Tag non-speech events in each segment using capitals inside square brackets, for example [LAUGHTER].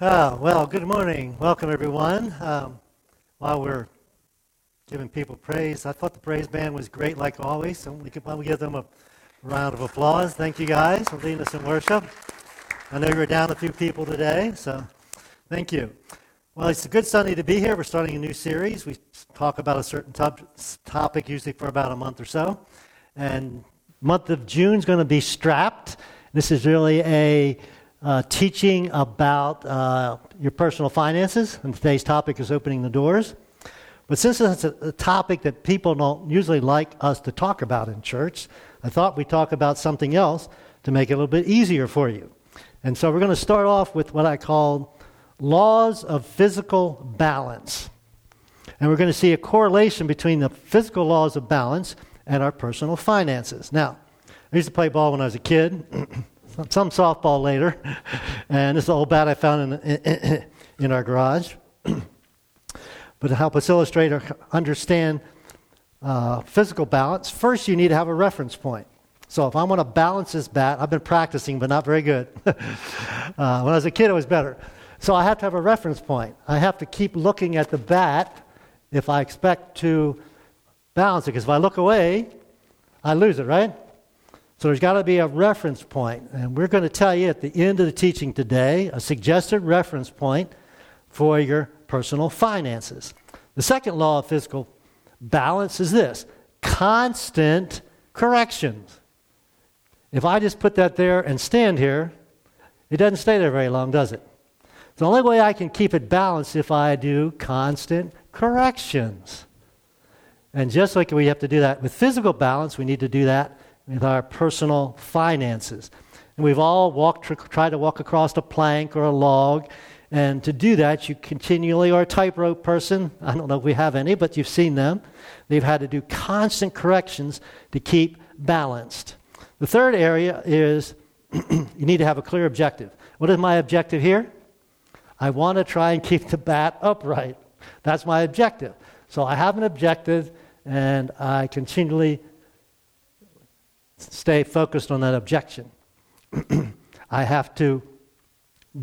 Uh, well, good morning. Welcome, everyone. Um, while we're giving people praise, I thought the praise band was great, like always. So we could probably give them a round of applause. Thank you guys for leading us in worship. I know you were down a few people today, so thank you. Well, it's a good Sunday to be here. We're starting a new series. We talk about a certain top, topic usually for about a month or so. And month of June is going to be strapped. This is really a uh, teaching about uh, your personal finances, and today's topic is opening the doors. But since it's a, a, topic that people don't usually like us to talk about in church, I thought we'd talk about something else to make it a little bit easier for you. And so we're going to start off with what I call laws of physical balance. And we're going to see a correlation between the physical laws of balance and our personal finances. Now, I used to play ball when I was a kid. [CLEARS THROAT] some softball later, and this is the old bat I found in, in, our garage. [CLEARS THROAT] but to help us illustrate or understand uh, physical balance, first you need to have a reference point. So if I want to balance this bat, I've been practicing, but not very good. [LAUGHS] uh, when I was a kid, it was better. So I have to have a reference point. I have to keep looking at the bat if I expect to balance it, because if I look away, I lose it, right? So there's got to be a reference. And we're going to tell you at the end of the teaching today a suggested reference point for your personal finances. The second law of physical balance is this constant corrections. If I just put that there and stand here, it doesn't stay there very long, does it? The only way I can keep it balanced if I do constant corrections. And just like we have to do that with physical balance, we need to do that with our personal finances. And we've all walked, tried to walk across a plank or a log. And to do that, you continually are a tightrope person. I don't know if we have any, but you've seen them. They've had to do constant corrections to keep balanced. The third area is [CLEARS THROAT] you need to have a clear objective. What is my objective here? I want to try and keep the bat upright. That's my objective. So I have an objective, and I continually stay focused on that objection. [CLEARS THROAT] I have to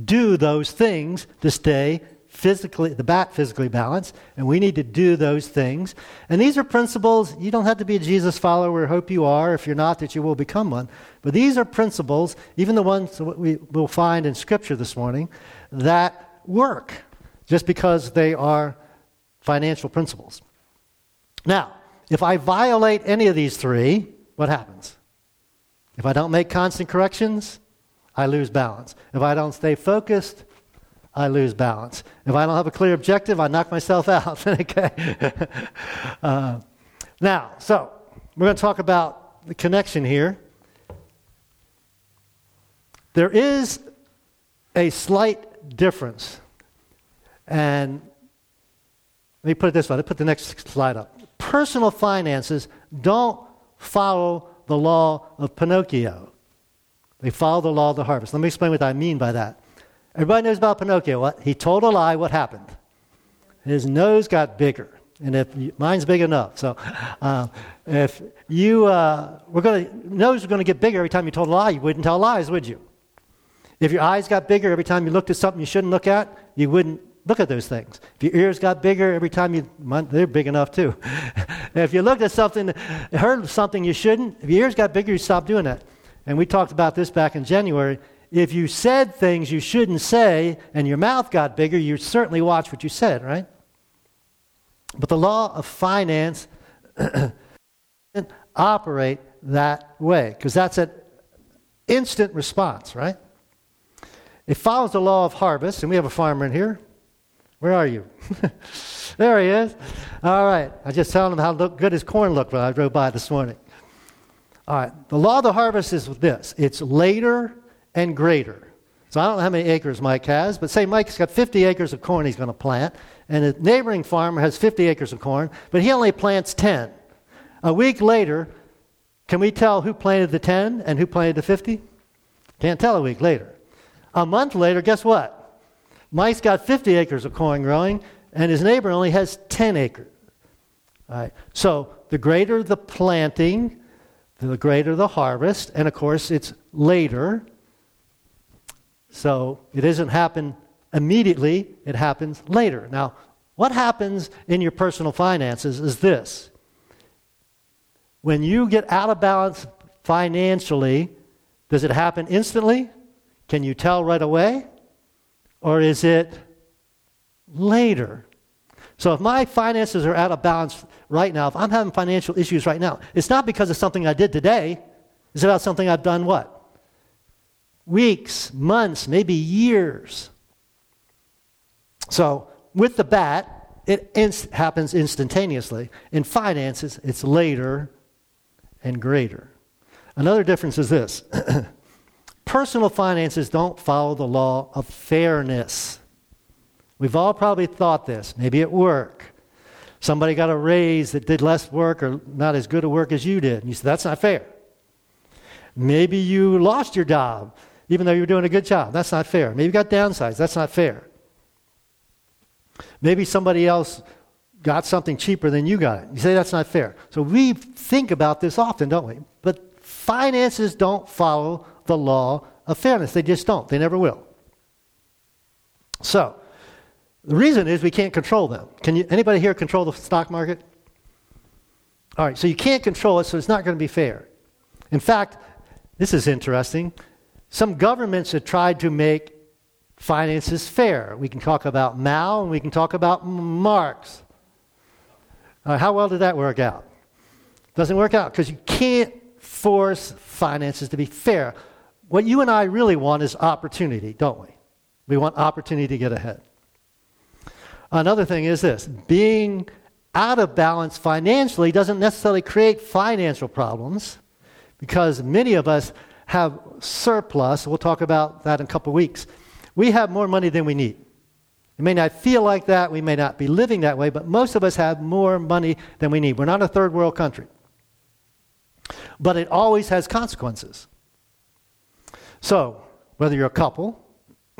do those things to stay physically, the bat physically balanced, and we need to do those things. And these are principles, you don't have to be a Jesus follower, hope you are. If you're not, that you will become one. But these are principles, even the ones that we will find in Scripture this morning, that work just because they are financial principles. Now, if I violate any of these three, what happens? If I don't make constant corrections, I lose balance. If I don't stay focused, I lose balance. If I don't have a clear objective, I knock myself [LAUGHS] out. [LAUGHS] okay. uh, now, so we're going to talk about the connection here. There is a slight difference. And let me put it this way. Let me put the next slide up. Personal finances don't follow the law of Pinocchio. They follow the law of the harvest. Let me explain what I mean by that. Everybody knows about Pinocchio. What? He told a lie. What happened? His nose got bigger. And if you, mine's big enough, so uh, if you uh, were going to nose was going to get bigger every time you told a lie, you wouldn't tell lies, would you? If your eyes got bigger every time you looked at something you shouldn't look at, you wouldn't look at those things. If your ears got bigger every time you, they're big enough too. [LAUGHS] if you looked at something, heard something you shouldn't, if your ears got bigger, you stop doing that. And we talked about this back in January. If you said things you shouldn't say and your mouth got bigger, you certainly watch what you said, right? But the law of finance [COUGHS] doesn't operate that way because that's an instant response, right? It follows the law of harvest, and we have a farmer in here. Where are you? [LAUGHS] there he is. All right. I just told him how look, good his corn looked when I drove by this morning. All right. The law of the harvest is this it's later and greater. So I don't know how many acres Mike has, but say Mike's got 50 acres of corn he's going to plant, and a neighboring farmer has 50 acres of corn, but he only plants 10. A week later, can we tell who planted the 10 and who planted the 50? Can't tell a week later. A month later, guess what? Mike's got 50 acres of corn growing, and his neighbor only has 10 acres. All right. So the greater the planting, the greater the harvest, and of course it's later. So it doesn't happen immediately, it happens later. Now, what happens in your personal finances is this when you get out of balance financially, does it happen instantly? Can you tell right away? Or is it later? So if my finances are out of balance right now, if I'm having financial issues right now, it's not because of something I did today. It's about something I've done what? Weeks, months, maybe years. So with the bat, it inst- happens instantaneously. In finances, it's later and greater. Another difference is this [CLEARS THROAT] personal finances don't follow the law of fairness. We've all probably thought this, maybe at work. Somebody got a raise that did less work or not as good a work as you did. And you said, that's not fair. Maybe you lost your job, even though you were doing a good job. That's not fair. Maybe you got downsized. That's not fair. Maybe somebody else got something cheaper than you got it. You say that's not fair. So we think about this often, don't we? But finances don't follow the law of fairness. They just don't. They never will. So, the reason is we can't control them. Can you, anybody here control the stock market? All right, so you can't control it, so it's not going to be fair. In fact, this is interesting. Some governments have tried to make finances fair. We can talk about Mao and we can talk about Marx. Uh, how well did that work out? Doesn't work out because you can't force finances to be fair. What you and I really want is opportunity, don't we? We want opportunity to get ahead. Another thing is this being out of balance financially doesn't necessarily create financial problems because many of us have surplus. We'll talk about that in a couple weeks. We have more money than we need. It may not feel like that, we may not be living that way, but most of us have more money than we need. We're not a third world country. But it always has consequences. So, whether you're a couple, [CLEARS THROAT]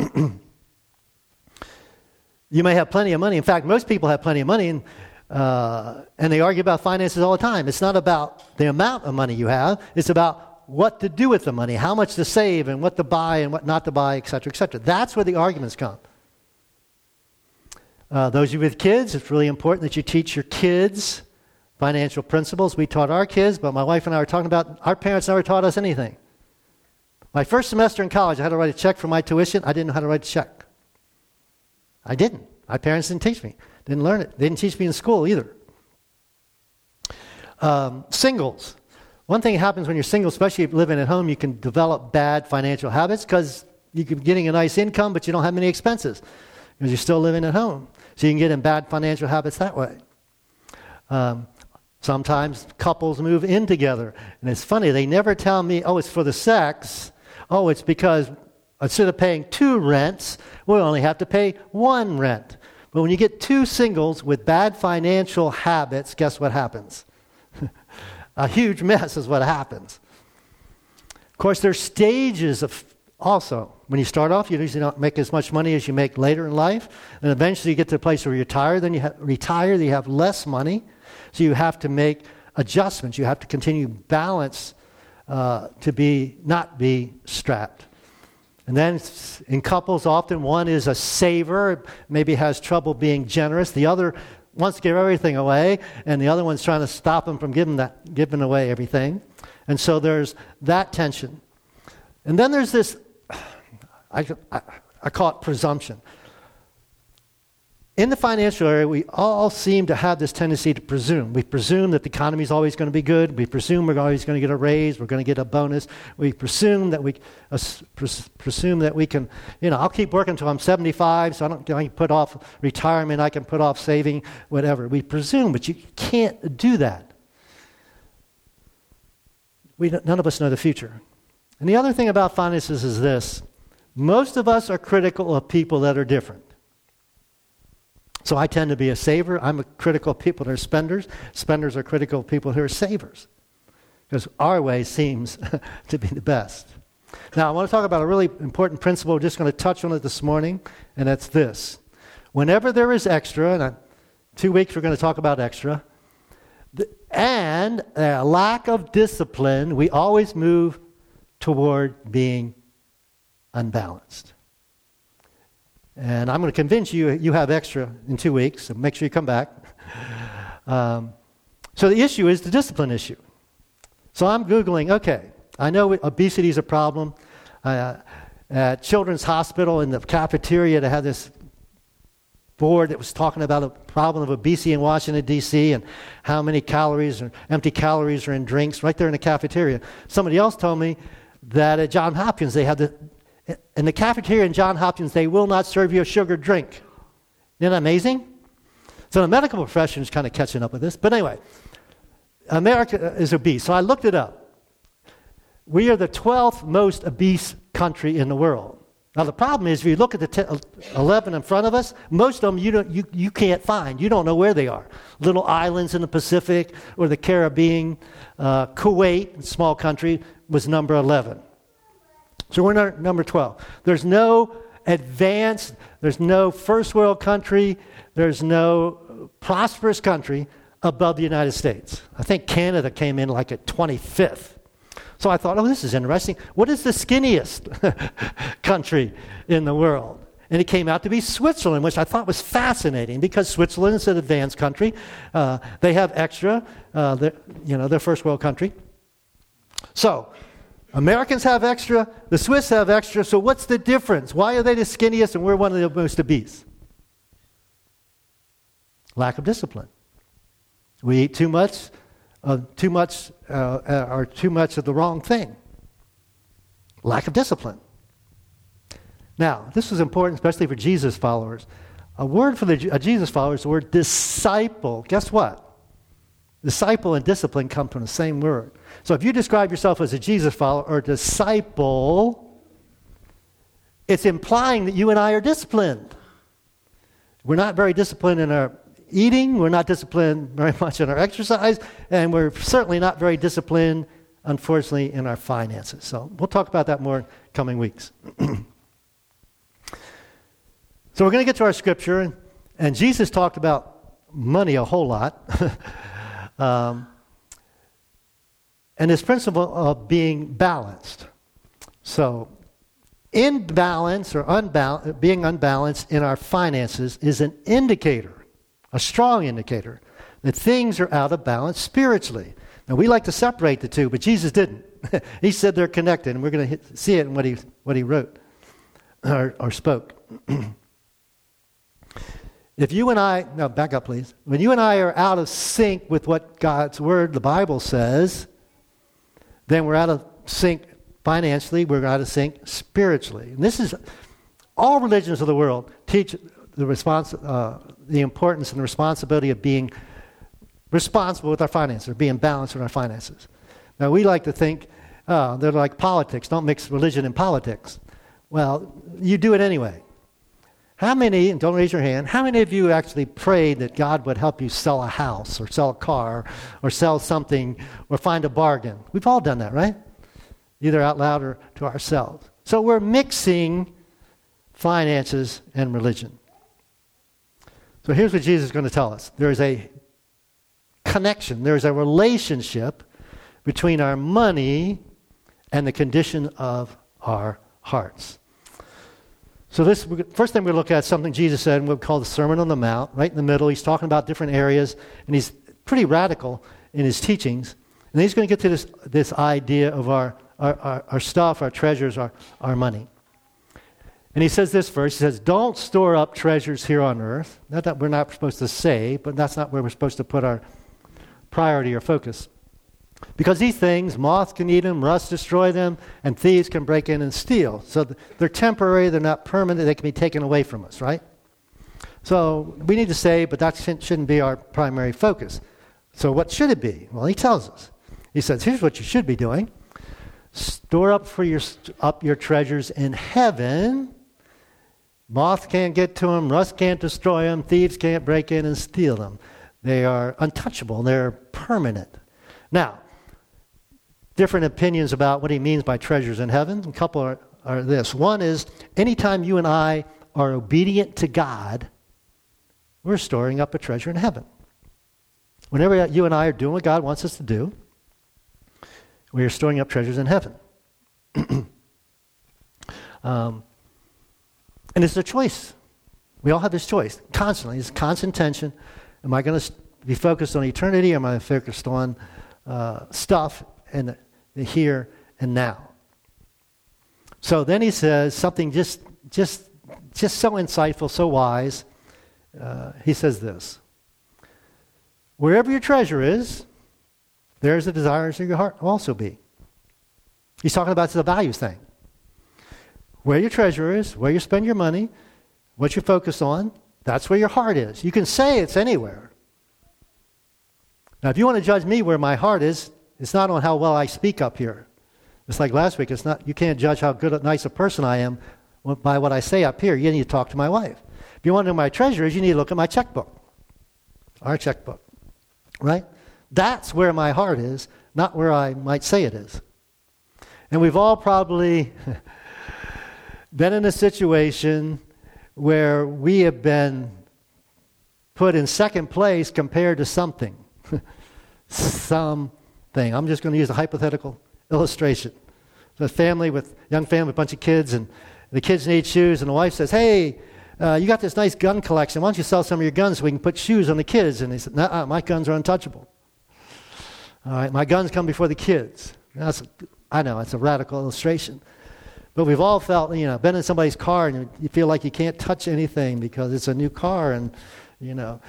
you may have plenty of money. In fact, most people have plenty of money, and, uh, and they argue about finances all the time. It's not about the amount of money you have, it's about what to do with the money, how much to save, and what to buy and what not to buy, etc., etc. That's where the arguments come. Uh, those of you with kids, it's really important that you teach your kids financial principles. We taught our kids, but my wife and I were talking about our parents never taught us anything. My first semester in college, I had to write a check for my tuition. I didn't know how to write a check. I didn't. My parents didn't teach me. Didn't learn it. They didn't teach me in school either. Um, singles. One thing happens when you're single, especially if you're living at home, you can develop bad financial habits because you are getting a nice income, but you don't have many expenses because you're still living at home. So you can get in bad financial habits that way. Um, sometimes couples move in together. And it's funny, they never tell me, oh, it's for the sex. Oh, it's because instead of paying two rents, we only have to pay one rent. But when you get two singles with bad financial habits, guess what happens? [LAUGHS] A huge mess is what happens. Of course, there's stages of also, when you start off, you usually don't make as much money as you make later in life. And eventually you get to a place where you retire, then you ha- retire, you have less money. So you have to make adjustments. You have to continue balance uh, to be not be strapped. And then in couples, often one is a saver, maybe has trouble being generous. The other wants to give everything away, and the other one's trying to stop them from giving, that, giving away everything. And so there's that tension. And then there's this [SIGHS] I, I, I call it presumption. In the financial area, we all seem to have this tendency to presume. We presume that the economy is always going to be good. We presume we're always going to get a raise. We're going to get a bonus. We presume that we uh, pres- presume that we can, you know, I'll keep working until I'm 75, so I don't I can put off retirement. I can put off saving, whatever. We presume, but you can't do that. We, none of us know the future. And the other thing about finances is this most of us are critical of people that are different. So I tend to be a saver. I'm a critical people that are spenders. Spenders are critical people who are savers. Because our way seems [LAUGHS] to be the best. Now, I want to talk about a really important principle. We're just going to touch on it this morning, and that's this. Whenever there is extra, and I'm, two weeks we're going to talk about extra, and a lack of discipline, we always move toward being unbalanced. And I'm going to convince you you have extra in two weeks, so make sure you come back. [LAUGHS] Um, so the issue is the discipline issue. So I'm Googling, okay, I know obesity is a problem. Uh, at Children's Hospital in the cafeteria, they had this board that was talking about the problem of obesity in Washington, D.C., and how many calories or empty calories are in drinks right there in the cafeteria. Somebody else told me that at John Hopkins, they had the, in the cafeteria in John Hopkins, they will not serve you a sugar drink. Isn't that amazing? So the medical profession is kind of catching up with this. But anyway, America is obese. So I looked it up. We are the 12th most obese country in the world. Now, the problem is, if you look at the t- 11 in front of us, most of them you, don't, you, you can't find. You don't know where they are. Little islands in the Pacific or the Caribbean. Uh, Kuwait, small country, was number 11. So we're number 12. There's no advanced, there's no first world country, there's no prosperous country above the United States. I think Canada came in like at 25th. So I thought, oh, this is interesting. What is the skinniest [LAUGHS] country in the world? And it came out to be Switzerland, which I thought was fascinating because Switzerland is an advanced country. Uh, they have extra, uh, you know, their first world country. So, Americans have extra, the Swiss have extra. So, what's the difference? Why are they the skinniest and we're one of the most obese? Lack of discipline. We eat too much, uh, too much, uh, or too much of the wrong thing. Lack of discipline. Now, this is important, especially for Jesus followers. A word for the Jesus followers, the word disciple. Guess what? Disciple and discipline come from the same word. So if you describe yourself as a Jesus follower or disciple, it's implying that you and I are disciplined. We're not very disciplined in our eating, we're not disciplined [LAUGHS] very much in our exercise, and we're certainly not very disciplined, unfortunately, in our finances. So we'll talk about that more in coming weeks. [CLEARS THROAT] so we're going to get to our scripture, and, Jesus talked about money a whole lot. [LAUGHS] um, and this principle of being balanced. So, imbalance or unbal- being unbalanced in our finances is an indicator a strong indicator that things are out of balance spiritually. Now, we like to separate the two, but Jesus didn't. [LAUGHS] he said they're connected, and we're going to see it in what he, what he wrote [CLEARS THROAT] or, or spoke. [CLEARS THROAT] if you and I, now back up, please. When you and I are out of sync with what God's Word, the Bible says, then we're out of sync financially, we're out of sync spiritually. And this is all religions of the world teach the, response, uh, the importance and the responsibility of being responsible with our finances, or being balanced with our finances. Now, we like to think uh, they're like politics. Don't mix religion and politics. Well, you do it anyway. How many, and don't raise your hand, how many of you actually prayed that God would help you sell a house or sell a car or sell something or find a bargain? We've all done that, right? Either out loud or to ourselves. So we're mixing finances and religion. So here's what Jesus is going to tell us there's a connection, there's a relationship between our money and the condition of our hearts. So this first thing we look at something Jesus said, and we'll call the Sermon on the Mount, right in the middle. He's talking about different areas, and he's pretty radical in his teachings. And he's going to get to this, this idea of our, our, our, our stuff, our treasures, our, our money. And he says this verse, he says, Don't store up treasures here on earth. Not that we're not supposed to say, but that's not where we're supposed to put our priority or focus. Because these things, moths can eat them, rust destroy them, and thieves can break in and steal. So they're temporary, they're not permanent, they can be taken away from us, right? So we need to say, but that shouldn't be our primary focus. So what should it be? Well, he tells us. He says, here's what you should be doing. Store up for your up your treasures in heaven Moth can't get to them, rust can't destroy them, thieves can't break in and steal them. They are untouchable, they're permanent. Now, different opinions about what he means by treasures in heaven. A couple are, are this. One is anytime you and I are obedient to God, we're storing up a treasure in heaven. Whenever you and I are doing what God wants us to do, we are storing up treasures in heaven. [CLEARS THROAT] um, and it's a choice We all have this choice constantly. It's constant tension. Am I going to be focused on eternity or am I focused on uh, stuff and the, here and now? So then he says something just, just, just so insightful, so wise. Uh, he says this Wherever your treasure is, there's the desires of your heart also be. He's talking about the values thing. Where your treasure is, where you spend your money, what you focus on, that's where your heart is. You can say it's anywhere. Now, if you want to judge me where my heart is, it's not on how well I speak up here. It's like last week. It's not. You can't judge how good, nice a person I am by what I say up here. You need to talk to my wife. If you want to know my treasure is, you need to look at my checkbook, our checkbook, right? That's where my heart is, not where I might say it is. And we've all probably [LAUGHS] been in a situation where we have been put in second place compared to something. [LAUGHS] something. I'm just going to use a hypothetical illustration. a family with young family, a bunch of kids, and the kids need shoes, and the wife says, "Hey, uh, you got this nice gun collection. Why don't you sell some of your guns so we can put shoes on the kids?" And they said, "Nah, my guns are untouchable. All right, my guns come before the kids." That's, I know it's a radical illustration, but we've all felt, you know, been in somebody's car and you feel like you can't touch anything because it's a new car, and you know,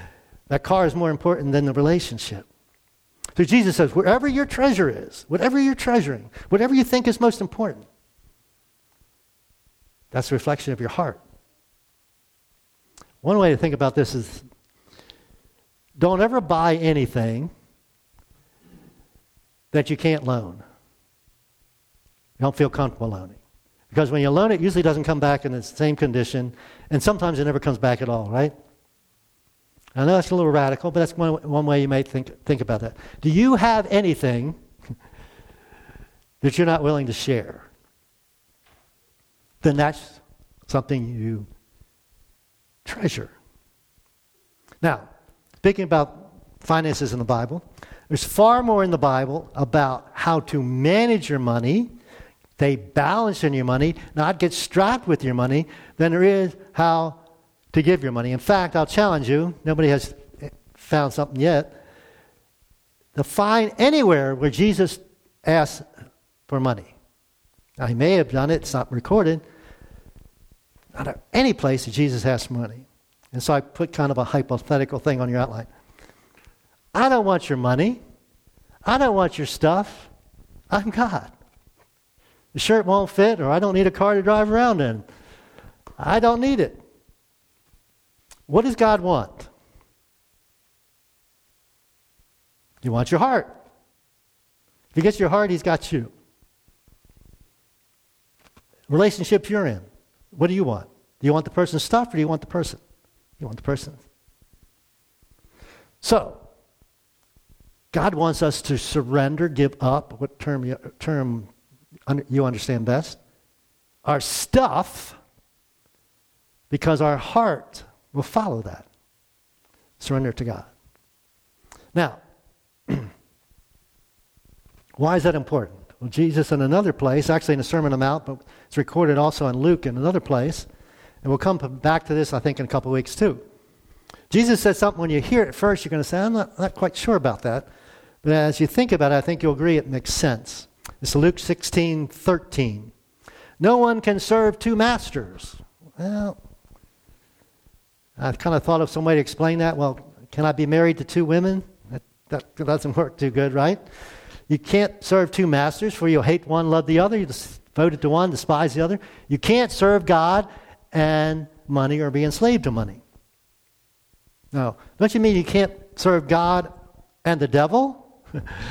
that car is more important than the relationship. So Jesus says, wherever your treasure is, whatever you're treasuring, whatever you think is most important, that's a reflection of your heart. One way to think about this is don't ever buy anything that you can't loan. You don't feel comfortable loaning. Because when you loan it, it usually doesn't come back in the same condition, and sometimes it never comes back at all, right? I know that's a little radical, but that's one, one way you might think, think about that. Do you have anything that you're not willing to share? Then that's something you treasure. Now, speaking about finances in the Bible, there's far more in the Bible about how to manage your money, stay balance in your money, not get strapped with your money, than there is how to give your money. In fact, I'll challenge you, nobody has found something yet, to find anywhere where Jesus asked for money. He may have done it, it's not recorded. Not any place that Jesus asked for money. And so I put kind of a hypothetical thing on your outline. I don't want your money. I don't want your stuff. I'm God. The shirt won't fit, or I don't need a car to drive around in. I don't need it. What does God want? He wants your heart. If he gets your heart, he's got you. Relationship you're in. What do you want? Do you want the person's stuff or do you want the person? You want the person. So, God wants us to surrender, give up, what term you, term you understand best? Our stuff, because our heart will follow that. Surrender to God. Now, [CLEARS THROAT] why is that important? Well, Jesus in another place, actually in the Sermon on the Mount, but it's recorded also in Luke in another place, and we'll come back to this, I think, in a couple weeks too. Jesus said something when you hear it first, you're going to say, I'm not, not quite sure about that. But as you think about it, I think you'll agree it makes sense. It's Luke 16, 13. No one can serve two masters. Well, I've kind of thought of some way to explain that. Well, can I be married to two women? That, that doesn't [LAUGHS] work too good, right? You can't serve two masters, for you'll hate one, love the other. You devoted to one, despise the other. You can't serve God and money or be enslaved to money. No. Don't you mean you can't serve God and the devil?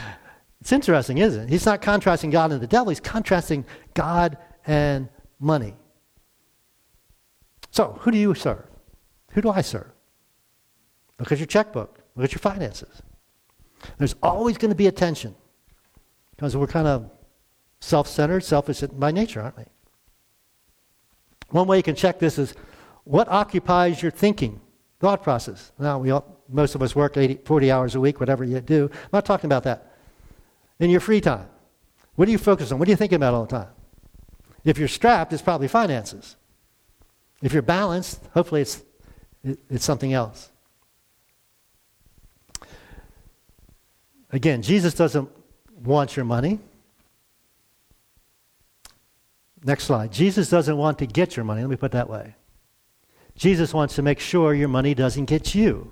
[LAUGHS] it's interesting, isn't it? He's not contrasting God and the devil, he's contrasting God and money. So, who do you serve? Who do I serve? Look at your checkbook. Look at your finances. There's always going to be a tension because we're kind of self centered, selfish by nature, aren't we? One way you can check this is what occupies your thinking, thought process. Now, we all, most of us work 80, 40 hours a week, whatever you do. I'm not talking about that. In your free time, what do you focus on? What are you thinking about all the time? If you're strapped, it's probably finances. If you're balanced, hopefully it's it, it's something else. Again, Jesus doesn't want your money. Next slide. Jesus doesn't want to get your money. Let me put it that way. Jesus wants to make sure your money doesn't get you.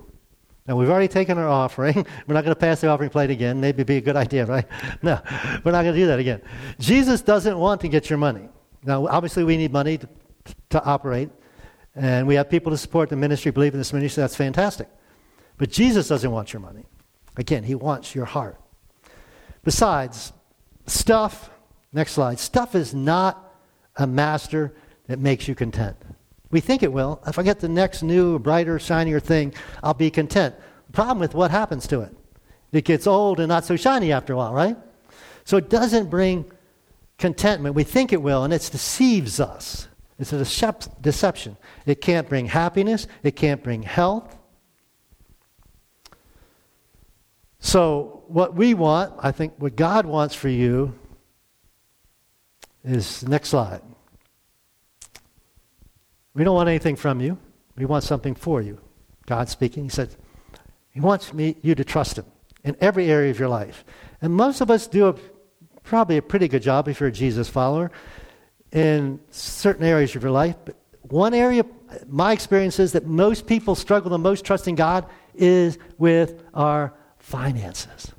Now, we've already taken our offering. [LAUGHS] We're not going to pass the offering plate again. Maybe it'd be a good idea, right? [LAUGHS] No, we're not going to do that again. Jesus doesn't want to get your money. Now, obviously, we need money to, to operate, and we have people to support the ministry, believe in this ministry. That's fantastic. But Jesus doesn't want your money. Again, he wants your heart. Besides, stuff, next slide, stuff is not a master that makes you content. We think it will. If I get the next new, brighter, shinier thing, I'll be content. The problem with what happens to it? It gets old and not so shiny after a while, right? So it doesn't bring contentment. We think it will, and it deceives us. It's a deception. It can't bring happiness, it can't bring health. So, what we want, I think what God wants for you is next slide. We don't want anything from you. We want something for you. God speaking. He said, He wants me, you to trust Him in every area of your life. And most of us do a, probably a pretty good job if you're a Jesus follower in certain areas of your life. But one area, my experience is that most people struggle the most trusting God is with our finances.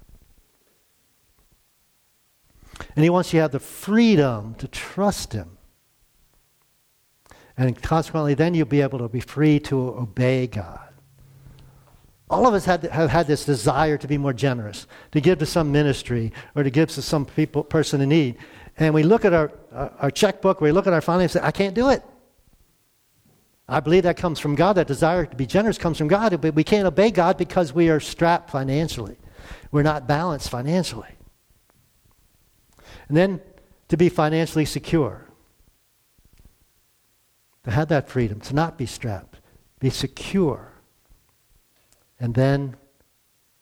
And He wants you to have the freedom to trust Him and consequently, then you'll be able to be free to obey God. All of us had, have had this desire to be more generous, to give to some ministry or to give to some people, person in need. And we look at our, our checkbook, we look at our finances, I can't do it. I believe that comes from God. That desire to be generous comes from God, but we can't obey God because we are strapped financially. We're not balanced financially. And then to be financially secure to have that freedom, to not be strapped, be secure, and then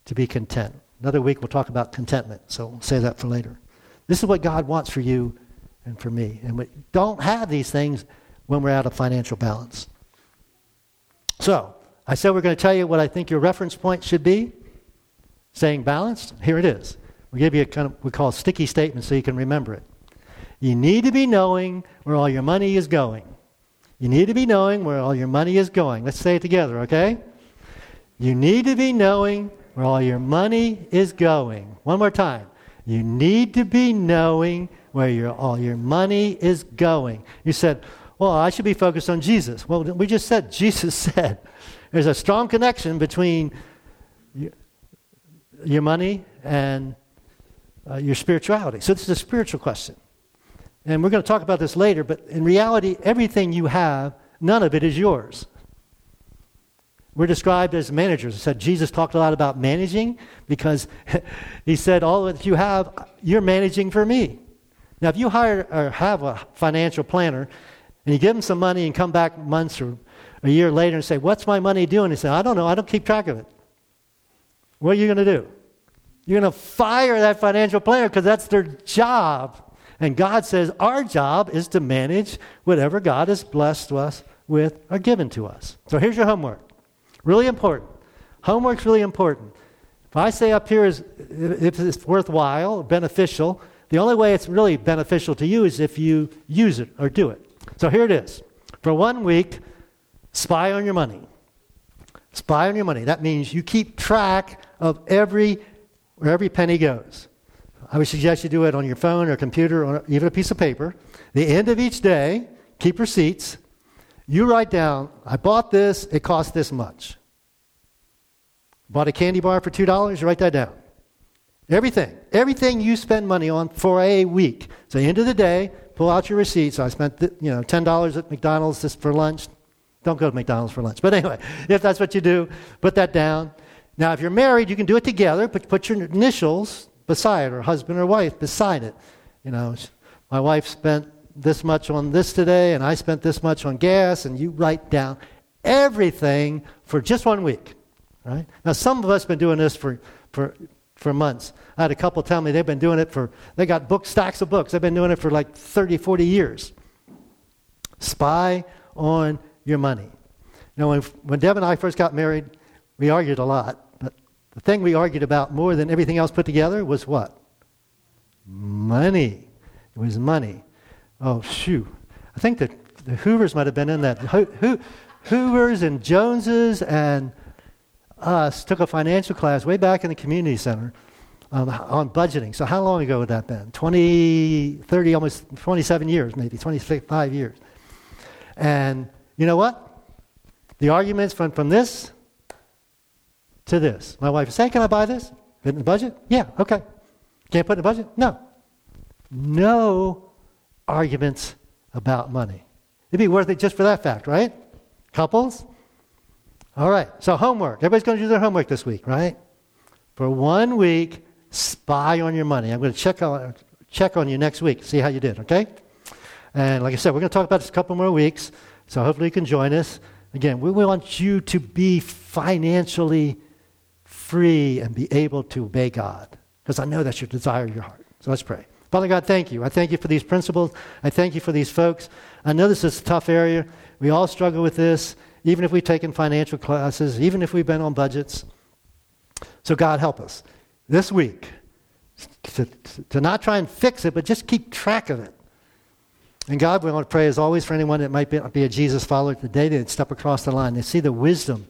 to be content. Another week we'll talk about contentment, so we'll say that for later. This is what God wants for you and for me. And we don't have these things when we're out of financial balance. So, I said we're going to tell you what I think your reference point should be. Saying balanced, here it is. We give you a kind of we call sticky statement so you can remember it. You need to be knowing where all your money is going. You need to be knowing where all your money is going. Let's say it together, okay? You need to be knowing where all your money is going. One more time. You need to be knowing where your, all your money is going. You said, well, I should be focused on Jesus. Well, we just said, [LAUGHS] Jesus said, there's a strong connection between your money and uh, your spirituality. So this is a spiritual question. And we're going to talk about this later, but in reality, everything you have, none of it is yours. We're described as managers. I said Jesus talked a lot about managing because [LAUGHS] he said, All that you have, you're managing for me. Now, if you hire or have a financial planner and you give him some money and come back months or a year later and say, What's my money doing? He said, I don't know. I don't keep track of it. What are you going to do? You're going to fire that financial planner because that's their job. And God says our job is to manage whatever God has blessed us with or given to us. So here's your homework. Really important. Homework's really important. If I say up here is if it's worthwhile, beneficial, the only way it's really beneficial to you is if you use it or do it. So here it is. For one week, spy on your money. Spy on your money. That means you keep track of every where every penny goes. I would suggest you do it on your phone or computer or even a piece of paper. The end of each day, keep receipts. You write down, I bought this, it cost this much. Bought a candy bar for $2, you write that down. Everything, everything you spend money on for a week. So, end of the day, pull out your receipts. I spent, you know, $10 at McDonald's just for lunch. Don't go to McDonald's for lunch. But anyway, [LAUGHS] if that's what you do, put that down. Now, if you're married, you can do it together, but put your initials beside, or husband or wife beside it. You know, my wife spent this much on this today, and I spent this much on gas, and you write down everything for just one week. Right? Now, some of us have been doing this for, for, for months. I had a couple tell me they've been doing it for, they got book stacks of books. They've been doing it for like 30, 40 years. Spy on your money. Know, when, when Deb and I first got married, we argued a lot. But the thing we argued about more than everything else put together was what? Money. It was money. Oh, shoo. I think that the Hoovers might have been in that. Ho- Ho- Hoovers and Joneses and us took a financial class way back in the community center um, on budgeting. So how long ago would that been? 20, 30, almost 27 years, maybe 25 years. And you know what? The arguments from, from this to this. My wife is saying, Can I buy this? Fit in the budget? Yeah, okay. Can't put in the budget? No. No arguments about money. It'd be worth it just for that fact, right? Couples? All right, so homework. Everybody's going to do their homework this week, right? For one week, spy on your money. I'm going to check on, check on you next week, see how you did, okay? And like I said, we're going to talk about this a couple more weeks, so hopefully you can join us. Again, we want you to be financially free and be able to obey God, because I know that's your desire your heart. So let's pray. Father God, thank you. I thank you for these principles. I thank you for these folks. I know this is a tough area. We all struggle with this, even if we've taken financial classes, even if we've been on budgets. So, God, help us this week to, to not try and fix it, but just keep track of it. And God, we want to pray as always for anyone that might be, be a Jesus follower today that step across the line. They see the wisdom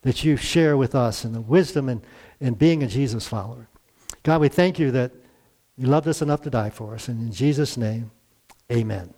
that you share with us and the wisdom in, in being a Jesus follower. God, we thank you that you loved us enough to die for us. And in Jesus' name, amen.